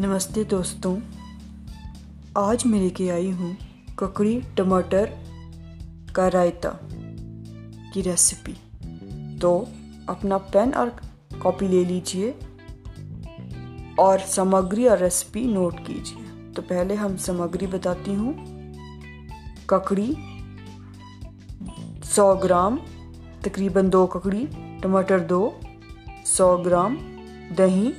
नमस्ते दोस्तों, आज मैं लेके आई हूँ ककड़ी टमाटर का रायता की रेसिपी तो अपना पेन और कॉपी ले लीजिए और सामग्री और रेसिपी नोट कीजिए। तो पहले हम सामग्री बताती हूँ। ककड़ी 100 ग्राम, तकरीबन दो ककड़ी, टमाटर दो 100 ग्राम, दही,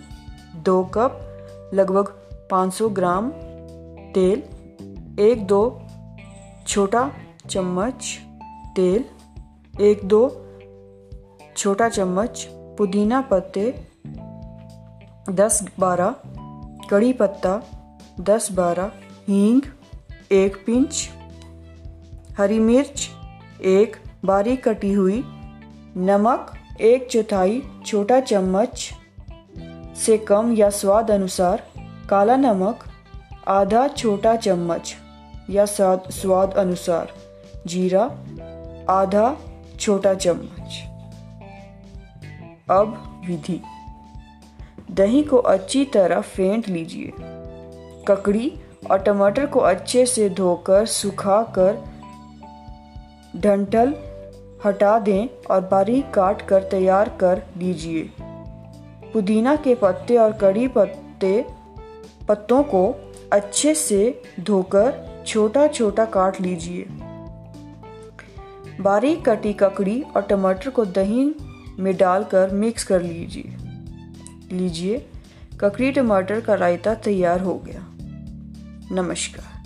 दो कप लगभग 500 ग्राम तेल, एक दो छोटा चम्मच तेल, एक दो छोटा चम्मच पुदीना पत्ते, दस बारह कड़ी पत्ता, दस बारह हींग, एक पिंच हरी मिर्च, एक बारीक कटी हुई नमक, एक चौथाई छोटा चम्मच से कम या स्वाद अनुसार काला नमक, आधा छोटा चम्मच या स्वाद स्वाद अनुसार जीरा, आधा छोटा चम्मच। अब विधि। दही को अच्छी तरह फेंट लीजिए। ककड़ी और टमाटर को अच्छे से धोकर सुखा कर ढंटल हटा दें और बारीक काट कर तैयार कर लीजिए। पुदीना के पत्ते और कड़ी पत्ते, पत्तों को अच्छे से धोकर छोटा छोटा काट लीजिए। बारीक कटी ककड़ी और टमाटर को दही में डालकर मिक्स कर लीजिए। लीजिए। ककड़ी टमाटर का रायता तैयार हो गया। नमस्कार।